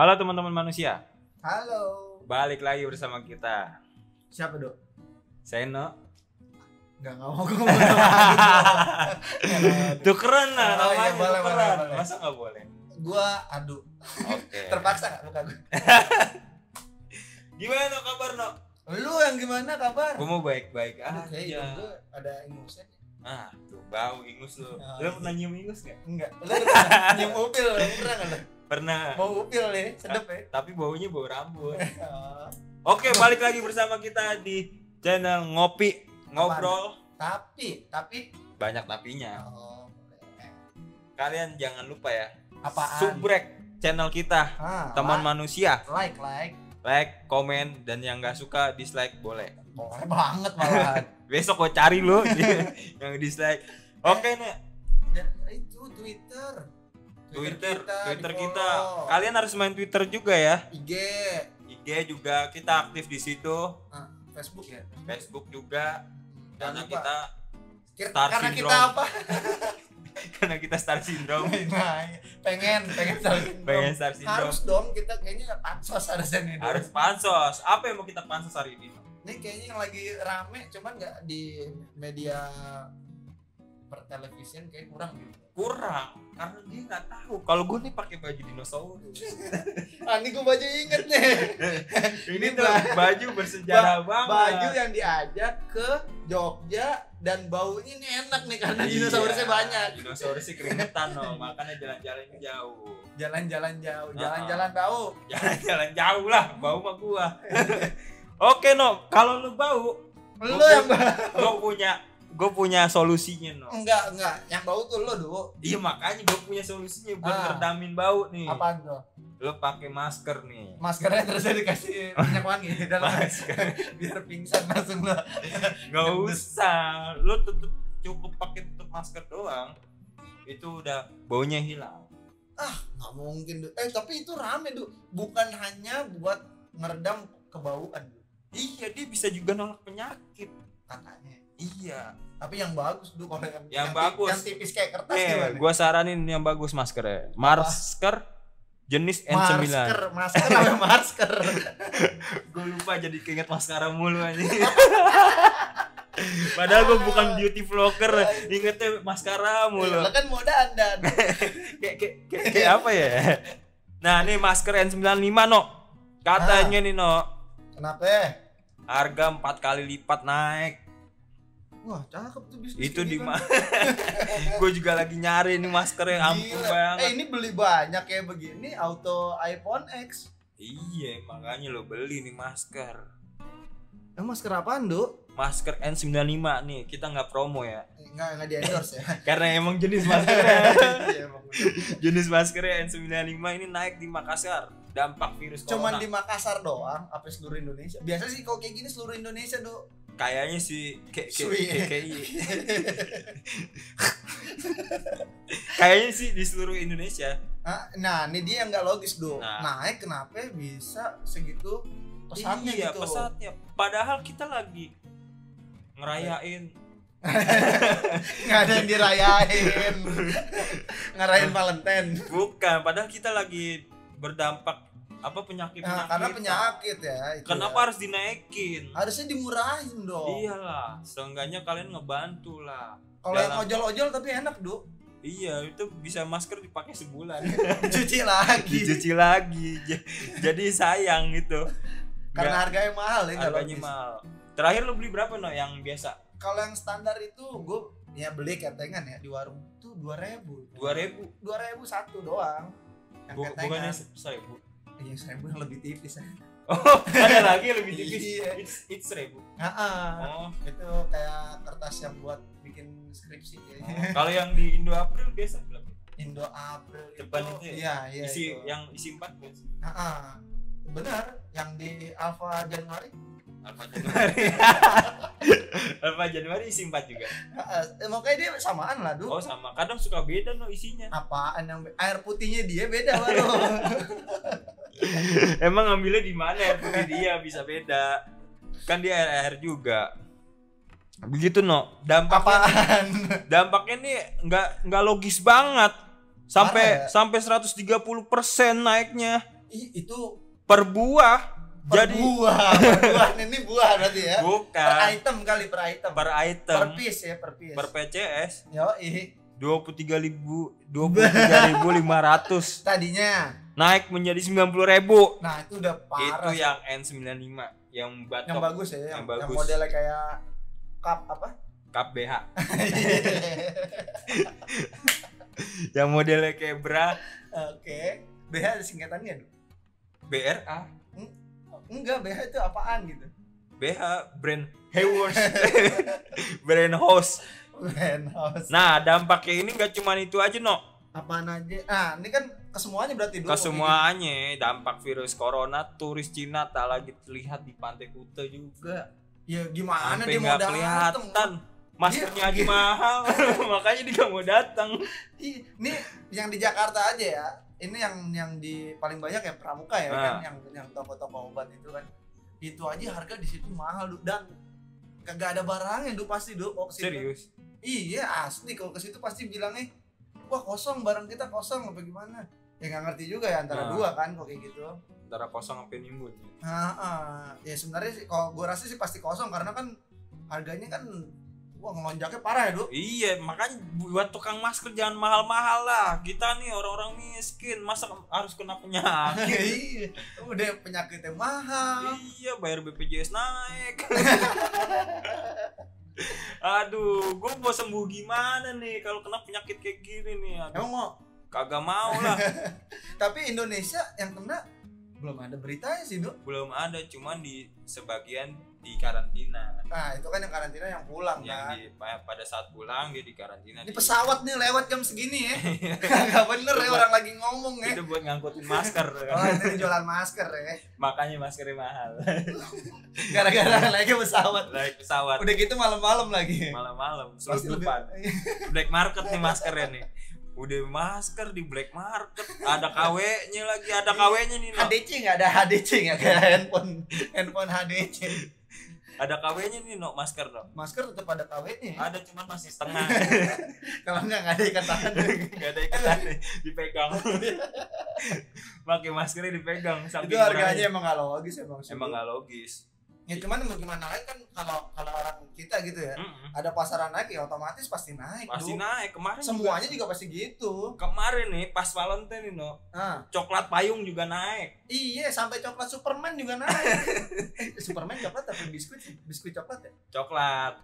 Halo teman-teman manusia, Halo. balik lagi bersama kita. Siapa dok? Saya No. Enggak nggak mau ngomong Tuh keren lah Oh, iya, boleh, boleh, boleh. Masa nggak boleh? Gua aduh. Oke. Terpaksa nggak muka gue? Gimana No kabar No? Lu yang gimana kabar? Gue mau baik-baik Aduh, kayak hidung aja. gue ada ingusnya. Ah, tuh bau ingus lu. Oh, Lu iya. pernah nyium ingus gak? Enggak. Lu udah nyium upil, lu pernah nggak lu? Pernah. Mau upil nih, sedep ya. Tapi baunya bau rambut. Oh, Oke, balik lagi bersama kita di channel Ngopi Ngobrol. tapi, tapi Banyak tapinya. oh, boleh. Kalian jangan lupa ya, apaan? subrek channel kita Ah, teman like, manusia like, like. Like komen dan yang nggak suka dislike boleh Boleh banget malahan. besok gue cari lo yang dislike oke nih Dan itu Twitter. twitter twitter kita follow. kalian harus main twitter juga ya IG, ig juga kita aktif di situ ah, Facebook ya. facebook juga Jangan lupa. kita Star karena syndrome. kita apa? karena kita star syndrome. Nah, pengen pengen star syndrome. pengen star syndrome. Harus dong kita kayaknya pansos harusnya nih harus pansos. Apa yang mau kita pansos hari ini? Ini kayaknya yang lagi rame cuman nggak di media pertelevisian kayak kurang gitu. Kurang karena dia nggak tahu. Kalau gue nih pakai baju dinosaurus. Ah ini gue baju inget nih. Ini tuh ba- baju bersejarah banget. baju yang diajak ke Jogja dan baunya ini enak nih karena dinosaurusnya Iya, banyak Dinosaurusnya keringetan loh, makanya jalan-jalan jauh. jalan-jalan jauh jalan-jalan bau. Jalan-jalan jauh lah, bau mah gua. Oke no, kalau lu bau, lu yang bau. gua punya gua punya solusinya no. enggak enggak yang bau tuh lu dulu Iya makanya gua punya solusinya buat Ah. ngeredamin bau nih. apaan tuh Lu pakai masker nih. maskernya terus dikasih minyak wangi dalam Masker. biar pingsan langsung lo Gak usah, lu tutup cukup pakai tutup masker doang. Itu udah baunya hilang. nggak mungkin Du. eh tapi itu rame tuh bukan hanya buat ngeredam kebauan Du. Iya, dia bisa juga nolak penyakit. katanya Iya. tapi yang bagus tuh kalau yang Yang ti- bagus. yang tipis kayak kertas Eh, gimana? gua saranin yang bagus maskernya. Masker jenis N9. masker masker apa masker Gue lupa jadi keinget maskara mulu aja. Padahal gue bukan beauty vlogger, ingetnya maskara mulu. lo kan mau dandan Kayak kayak kayak kayak apa ya? Nah, nih masker N95 no. Katanya nih no, kenapa ya? harga empat kali lipat naik. Wah cakep tuh bisnis Itu di mana? gue juga lagi nyari nih masker yang Gila. banget. eh ini beli banyak kayak begini auto iPhone X Iya, makanya lo beli nih masker. eh masker apaan Du? Masker N95 nih, kita nggak promo ya. Enggak, enggak di endorse ya. Karena emang jenis maskernya. Iya, jenis maskernya N95 ini naik di Makassar. Dampak virus Cuman corona. di Makassar doang, apa seluruh Indonesia? Biasa sih kalau kayak gini seluruh Indonesia, Du. Kayaknya sih kayak kayak kayak Kayaknya sih di seluruh Indonesia. Ah, Nah, ini dia yang nggak logis, Du. Nah. Naik kenapa bisa segitu pesatnya iya, gitu? pesatnya. Padahal kita lagi ngerayain Nggak ada yang dirayain. Ngarayain Valentine. bukan, padahal kita lagi berdampak apa penyakit Nah, karena penyakit ya itu Kenapa ya. harus dinaikin? harusnya dimurahin dong. Iyalah, seenggaknya kalian ngebantu lah. Kalau yang ojol-ojol tapi enak, Du. Iya, itu bisa masker dipakai sebulan. Dicuci lagi. Dicuci lagi. Jadi sayang gitu. Karena harganya mahal ya harganya mahal. Terakhir lu beli berapa no yang biasa? Kalau yang standar itu gue ya beli ketengan ya di warung tuh dua ribu. 2000. Dua ribu satu doang. Yang Bu- ketengan. bukannya se- seribu. Yang seribu yang lebih tipis ya. Oh, ada lagi yang lebih tipis. Iya. It's, it's seribu. Nah, Oh, itu kayak kertas yang buat bikin skripsi oh. Kalau yang di Indo April biasa berapa? Indo April Depan itu ya? Iya, iya. isi itu. yang isi 4 biasa. Ah, benar, yang di Alpha Januari. Alfa Januari. Alfa Januari isi 4 juga. Ah, eh, makanya dia samaan lah, Du. Oh, sama. Kadang suka beda no isinya. Apaan yang air putihnya dia beda baru. Emang ngambilnya di mana air putih dia bisa beda. Kan dia air air juga. Begitu no. Dampaknya Apaan? dampaknya nih nggak nggak logis banget. Sampai Parah ya? sampai 130% naiknya. Ih, itu per buah. Per Jadi buah, per buah ini buah berarti ya. Per bukan item kali per item. per Per item piece ya, per piece. per PCS Yo, ih. dua puluh tiga ribu dua puluh tiga ribu lima ratus Tadinya. naik menjadi sembilan puluh ribu Nah, itu udah parah. itu yang N95 yang batok yang bagus ya, yang, Yang yang bagus. modelnya kayak cup apa? cup BH yang modelnya kayak bra Oke. BH ada singkatannya? BRA Enggak, BH itu apaan gitu? BH brand Hayward brand host Brand house. nah dampaknya ini gak cuma itu aja no Apaan aja? Nah, ini kan ke semuanya berarti dulu. ke semuanya dampak virus corona turis Cina tak lagi terlihat di pantai Kuta juga Ya gimana sampai dia mau datang? kelihatan maskernya Iya. lagi mahal makanya dia gak mau datang Ini yang di Jakarta aja ya. Ini yang yang di paling banyak ya Pramuka ya Nah. kan yang yang toko-toko obat itu kan. Itu aja harga di situ mahal dan kagak ada barangnya Du pasti Du kok serius Iya asli kalau ke situ pasti bilangnya wah kosong barang kita kosong apa gimana? Ya nggak ngerti juga ya antara Nah. dua kan kok kayak gitu. antara kosong apa nimbun Nah, ah. ya sebenarnya sih kalau gue rasa sih pasti kosong karena kan harganya kan wah ngelonjaknya parah ya, Du. Iya, makanya buat tukang masker jangan mahal-mahal lah. Kita nih orang-orang miskin, masa harus kena penyakit? Iya, udah penyakitnya mahal. iya, bayar BPJS naik. Aduh, gue mau sembuh gimana nih kalau kena penyakit kayak gini nih? Aduh, Emang mau kagak mau lah. tapi Indonesia yang kena belum ada beritanya sih, Du. Belum ada, cuman di sebagian di karantina. Nah, itu kan yang karantina yang pulang Yang kan. di pada saat pulang dia di karantina. Ini di- pesawat nih lewat jam segini ya. Gak bener ya orang lagi ngomong ya. itu buat ngangkutin masker. Oh, ini jualan masker ya. Makanya maskernya mahal. Gara-gara lagi pesawat. Naik pesawat Udah gitu malam-malam lagi. malam-malam lebih- depan black market nih maskernya nih udah masker di black market ada KW nya lagi ada KW nya nih no. HDC nggak ada HDC nggak kayak handphone handphone HDC. Ada KW nya nih no masker no Masker tetap ada KW-nya. ada cuman masih setengah Kalau nggak nggak ada ikatan. nggak ada ikatan nih dipegang pakai maskernya dipegang itu harganya emang nggak logis emang sih. emang nggak logis Ya cuman mau gimana lagi kan kalau kalau orang kita gitu ya. Mm-mm. Ada pasaran naik ya otomatis pasti naik. pasti Du. naik kemarin Semuanya juga, juga pasti gitu. kemarin nih pas Valentine nih no Nah, coklat payung juga naik iya sampai coklat Superman juga naik. Eh, Superman coklat tapi biskuit biskuit coklat ya? coklat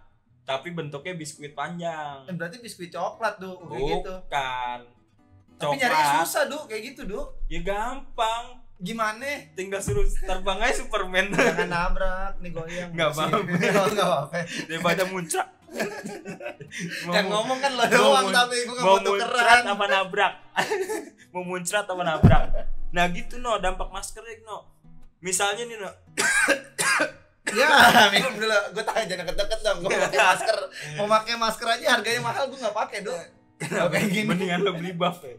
tapi bentuknya biskuit panjang Eh, berarti biskuit coklat tuh kayak gitu. bukan Tapi nyari susah du kayak gitu du. ya gampang Gimana? tinggal suruh terbang aja Superman Jangan nabrak nih goyang. Nggak apa-apa. Oh, nggak apa-apa. daripada muncrat Yang ngomong kan lo doang tapi gue gak mau tukeran. apa nabrak mau muncrat apa nabrak nah gitu no dampak maskernya no misalnya nih no Ya, minum dulu. Gue tahan jangan deket-deket dong. Gue pakai masker. Mau pakai masker aja harganya mahal gue nggak pakai du. Kalau kayak gini. mendingan lo beli buff ya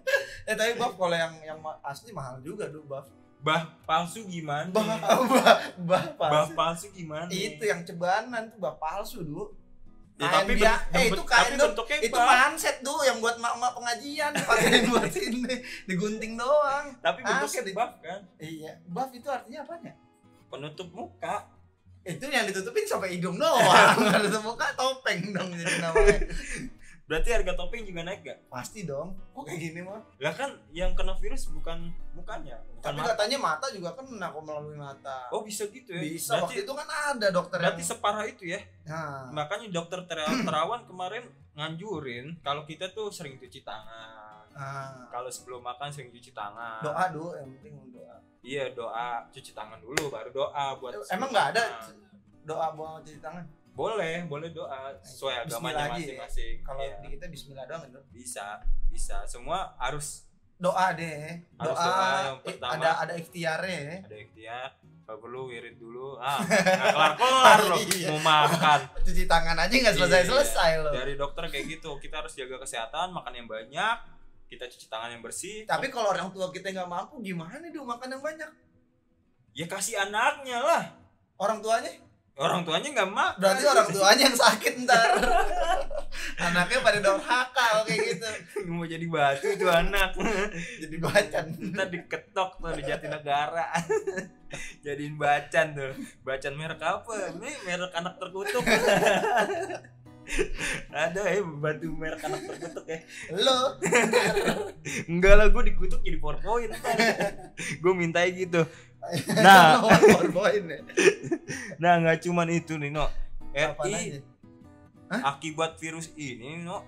Eh tapi buff kalau yang yang asli mahal juga du buff. bah palsu gimana Bah, bah, bah bah palsu. palsu gimana Itu yang cebanan tuh bah palsu du. Ya, Kain tapi dia, eh itu kain bentuknya Itu manset du yang buat mak-mak pengajian pakai buat ini digunting doang. tapi bentuknya buff kan Iya, buff itu artinya apanya? penutup muka Itu yang ditutupin sampai hidung doang. Tutup muka topeng dong jadi namanya. Berarti harga topeng juga naik gak Pasti dong. Kok kayak gini mah? lah kan yang kena virus bukan mukanya bukan Tapi mata. katanya mata juga kena kok melalui mata. oh bisa gitu ya Bisa berarti, waktu itu kan ada dokter berarti yang separah itu ya nah, makanya dokter Tera- terawan kemarin nganjurin kalau kita tuh sering cuci tangan nah, kalau sebelum makan sering cuci tangan doa dulu yang penting doa. iya doa cuci tangan dulu baru doa buat Emang nggak ada doa buat cuci tangan? Boleh boleh doa sesuai agamanya ya. masing-masing Kalau Iya, di kita Bismillah doang gitu. bisa bisa semua harus Doa deh. Harus Doa, doa yang eh, pertama. ada ada ikhtiarnya ya. ada ikhtiar kalau perlu wirid dulu ah nggak kelar kelar loh Iya. mau makan Cuci tangan aja nggak selesai selesai Iya. loh. dari dokter kayak gitu kita harus jaga kesehatan makan yang banyak kita cuci tangan yang bersih Tapi kalau orang tua kita nggak mampu gimana dong makan yang banyak? ya kasih anaknya lah Orang tuanya? Orang tuanya nggak makan Berarti orang tuanya yang sakit ntar. Anaknya pada dorhaka kayak gitu. mau jadi batu itu anak. Jadi bacan. ntar diketok tuh di Jatinegara. Jadiin bacan tuh. Bacan merek apa? Ini merek anak terkutuk. Ada ya batu merek anak terkutuk ya. Lo. Enggak lah gue dikutuk jadi powerpoint gue minta gitu Nah. ya. nah nggak cuman itu nih no RI aja? akibat virus ini no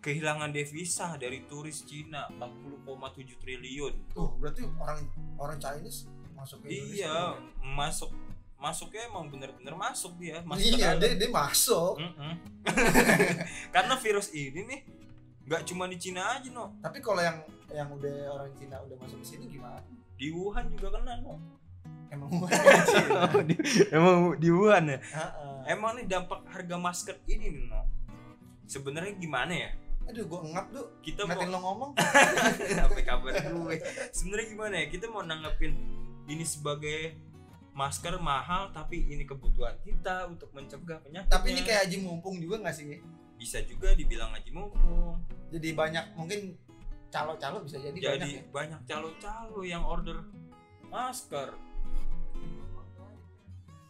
kehilangan devisa dari turis Cina 40,7 triliun Tuh, berarti orang orang Chinese masuk ke Indonesia. iya masuk masuknya emang bener-bener masuk dia masuk ke Iya, dia, dia masuk. Mm-mm. karena virus ini nih nggak cuma di Cina aja no Tapi kalau yang yang udah orang Cina udah masuk ke sini gimana? Di Wuhan juga kena no Emang bukan Cina. Di- emang di Wuhan ya Heeh. emang nih dampak harga masker ini nih no sebenarnya gimana ya Aduh, gua ngap tuh. kita mau lo ngomong. apa kabar gue sebenarnya gimana ya kita mau nanggepin ini sebagai masker mahal tapi ini kebutuhan kita untuk mencegah penyakit Tapi ini kayak haji mumpung juga gak sih? bisa juga dibilang haji mumpung Jadi banyak mungkin calo-calo bisa jadi, banyak jadi ya. banyak calo-calo yang order masker.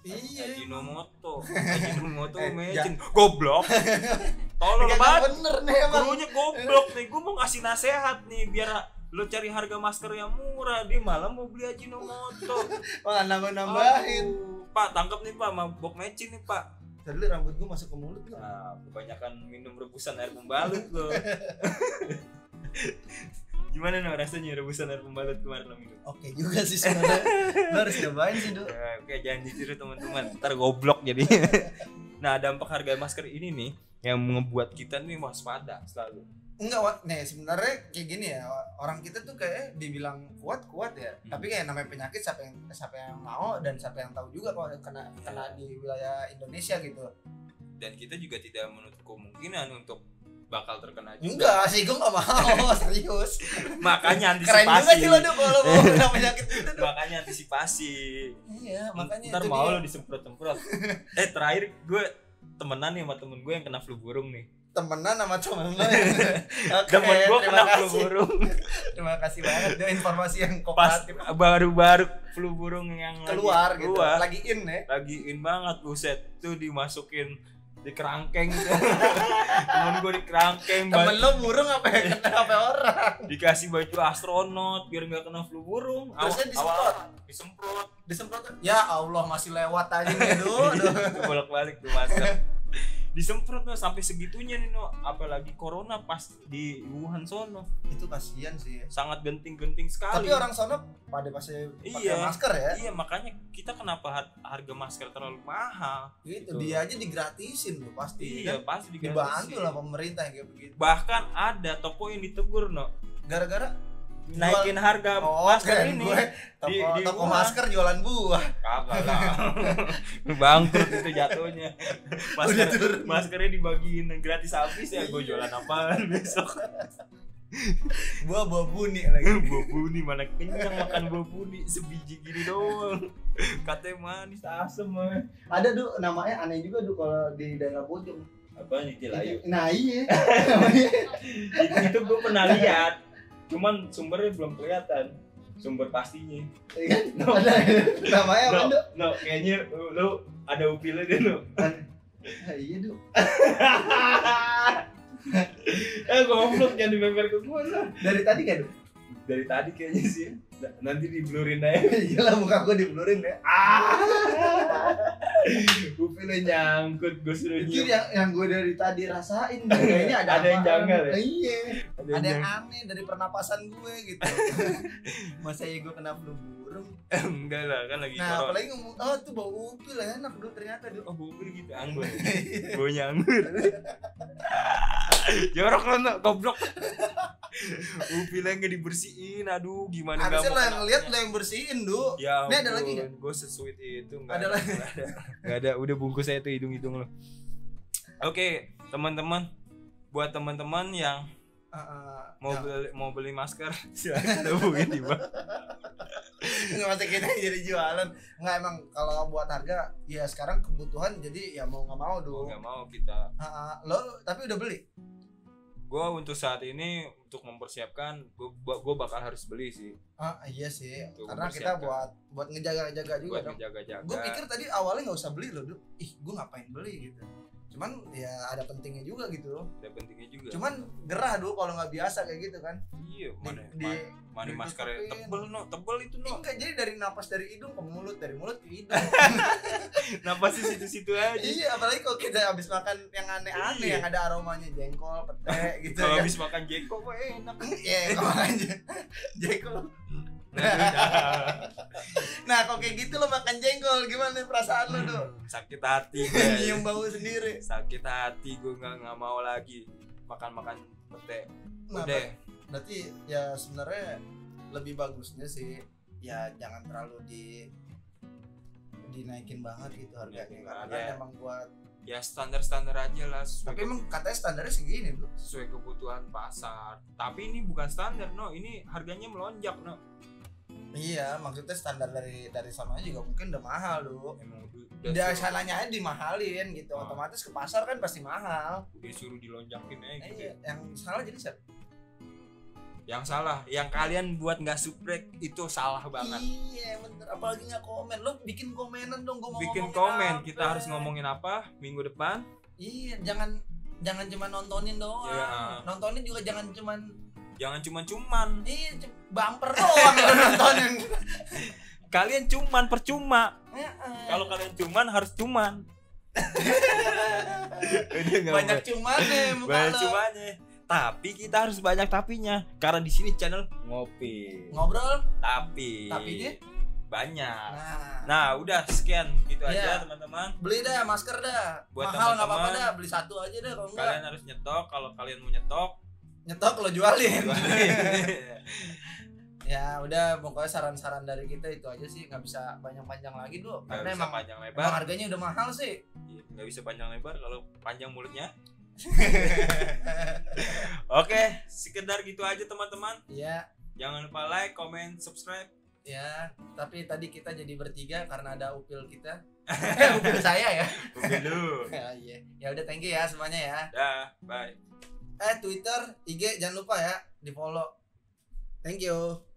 Iya. Ajinomoto. Ajinomoto Eh, imagine. goblok. Tolong banget. bener nih emang. gurunya goblok nih. Gue mau ngasih nasehat nih biar lo cari harga masker yang murah. Dia malah mau beli Ajinomoto. Malah nambah-nambahin. Aduh, pak tangkap nih pak mabok mecin nih pak. Tadi rambut gua masuk ke mulut nah kebanyakan minum rebusan air pembalut lo gimana nih rasanya rebusan air pembalut kemarin lo minum Oke juga sih sebenarnya. Lo harus nyobain sih, Dok. Ya, Oke jangan ditiru teman-teman ntar goblok jadi nah dampak harga masker ini nih yang membuat kita nih waspada selalu Enggak, nih sebenarnya kayak gini ya. Orang kita tuh kayak dibilang kuat-kuat ya. Hmm. Tapi kayak namanya penyakit siapa yang siapa yang mau dan siapa yang tahu juga kalau kena kena di wilayah Indonesia gitu. dan kita juga tidak menutup kemungkinan untuk bakal terkena juga Enggak sih, gue gak mau serius. makanya Keren juga antisipasi sih lo Dok kalau mau kena penyakit itu makanya antisipasi Iya, makanya ntar itu mau dia. lo disemprot-semprot eh terakhir gue temenan nih sama temen gue yang kena flu burung nih temenan sama temen lo ya. Temen gue kena flu burung Terima kasih banget Dok informasi yang kooperatif baru-baru flu burung yang lagi keluar gitu. keluar, Lagi in ya. lagi in banget buset tuh dimasukin di kerangkeng temen gue di kerangkeng Temen lo burung apa yang kena apa orang? dikasih baju astronot biar nggak kena flu burung Terusnya Awal- disemprot? awal disemprot Disemprot. Ya Allah masih lewat aja nih. Dok. bolak balik tuh masker disemprot tuh sampai segitunya nih no apalagi corona pas di Wuhan sono Itu kasihan sih ya. sangat genting-genting sekali Tapi orang sono pada pasti pakai Iya. masker ya. iya makanya kita kenapa har- harga masker terlalu mahal Gitu, Betul. dia aja digratisin loh pasti iya kan. pasti Dibantu digratisin. lah pemerintah yang kayak begitu. bahkan ada toko yang ditegur no Gara-gara naikin harga oh, masker keren ini gue toko, Di- di toko masker jualan buah. kagak lah bangkrut itu jatuhnya masker Udah turun. maskernya dibagiin gratis habis ya gue jualan apaan besok Buah buah buni lagi. buah buni mana kenyang makan buah buni sebiji gini doang katanya manis asem mah Ada tuh namanya aneh juga tuh kalau di daerah Bojong. apa nih Cilayu Nah iya. itu, itu gue pernah lihat cuman sumbernya belum kelihatan sumber pastinya Iya kan? Ada namanya apa no, no kayaknya lu, lu ada upilnya deh lu Ah, iya tuh. eh goblok jangan dibeber ke gue lah Dari tadi kan? Dok? dari tadi kayaknya sih Nah, nanti di blurin aja Iya lah muka gue diblurin ya. ah upilnya nyangkut gue suruh Itu yang yang gue dari tadi rasain kayaknya ada Ada yang janggal ya? Iya. ada, Ada yang yang aneh dari pernapasan gue gitu. Masa ya gue kena flu burung. enggak lah kan lagi Nah, apalagi ngomong, oh tuh bau upil enak dulu ternyata oh bubur gitu anggur baunya anggur jorok lo no goblok upilnya nggak dibersihin aduh gimana Harusnya mau lo yang ngeliat lo yang bersihin dulu. Ya Ini ada lagi nggak? Gue sesuit itu nggak Ada ada, lagi? nggak ada. Nggak ada. Udah bungkus saya tuh hidung-hidung lo. Oke, teman-teman, buat teman-teman yang Uh, uh, mau yang- beli mau beli masker, silakan hubungin di bawah. nggak masa kita jadi jualan nggak emang kalau buat harga ya sekarang kebutuhan jadi ya mau nggak mau dulu nggak mau kita Ah, ah. lo tapi udah beli gue untuk saat ini untuk mempersiapkan gue gue bakal harus beli sih. Ah iya sih. Tuh, karena kita buat buat ngejaga-jaga juga buat dong. menjaga-jaga gue pikir tadi awalnya nggak usah beli loh ih gue ngapain beli gitu cuman ya ada pentingnya juga gitu ada pentingnya juga. Cuman gerah dulu kalau nggak biasa kayak gitu kan. Iya di, mana di ma- mana maskernya? tebel no. Tebel itu no. Enggak jadi dari napas dari hidung ke mulut dari mulut ke hidung. Kenapa sih situ-situ aja. Iya apalagi kalau kita habis makan yang aneh-aneh Iya. yang ada aromanya jengkol pete gitu kalau kan. habis makan jeko kok enak. Iya kalau aja. Jengkol nah kalau kayak gitu lo makan jengkol? Gimana nih perasaan lo tuh sakit hati nyium bau sendiri. Sakit hati gue nggak nggak mau lagi makan makan pete. Nah, udah. berarti ya sebenarnya lebih bagusnya sih ya jangan terlalu di dinaikin banget gitu harganya. Dinaikin karena ya. emang buat ya standar standar aja lah tapi emang katanya standarnya segini bro sesuai kebutuhan pasar. Tapi ini bukan standar no. Ini harganya melonjak no iya maksudnya standar dari dari sana juga mungkin udah mahal lu emang udah, dari sananya aja dimahalin gitu. Ah. otomatis ke pasar kan pasti mahal. Udah suruh dilonjakin aja Eh, gitu iya. yang salah jadi siapa? Yang salah yang kalian buat nggak subrek itu salah banget. Iya bener. Apalagi nggak komen. Lo bikin komenan dong gua mau bikin komen apa. kita harus ngomongin apa minggu depan? Iya jangan jangan cuma nontonin doang. Iya. nontonin juga jangan cuman jangan cuman cuman Iya, bumper doang nontonin. kalian cuman percuma Heeh. kalau kalian cuman harus cuman banyak cuman nih muka banyak lo. cumanya tapi kita harus banyak tapinya karena di sini channel ngopi Ngobrol. tapi Tapinya? banyak Nah, nah udah sekian gitu Iya. aja teman-teman beli dah masker dah. Buat Mahal nggak apa-apa dah, beli satu aja dah kalau enggak. kalian harus nyetok kalau kalian mau nyetok Nyetok lo jualin. ya udah pokoknya saran-saran dari kita itu aja sih. Nggak bisa panjang-panjang lagi dulu nggak karena emang, panjang emang lebar harganya udah mahal sih. Iya, nggak bisa panjang lebar. Kalau panjang mulutnya. Oke sekedar gitu aja teman-teman. Ya jangan lupa like comment subscribe. Ya tapi tadi kita jadi bertiga karena ada upil kita. Upil saya ya. Dulu ya iya. Ya udah thank you ya semuanya ya. Dah bye eh Twitter IG jangan lupa ya di follow. Thank you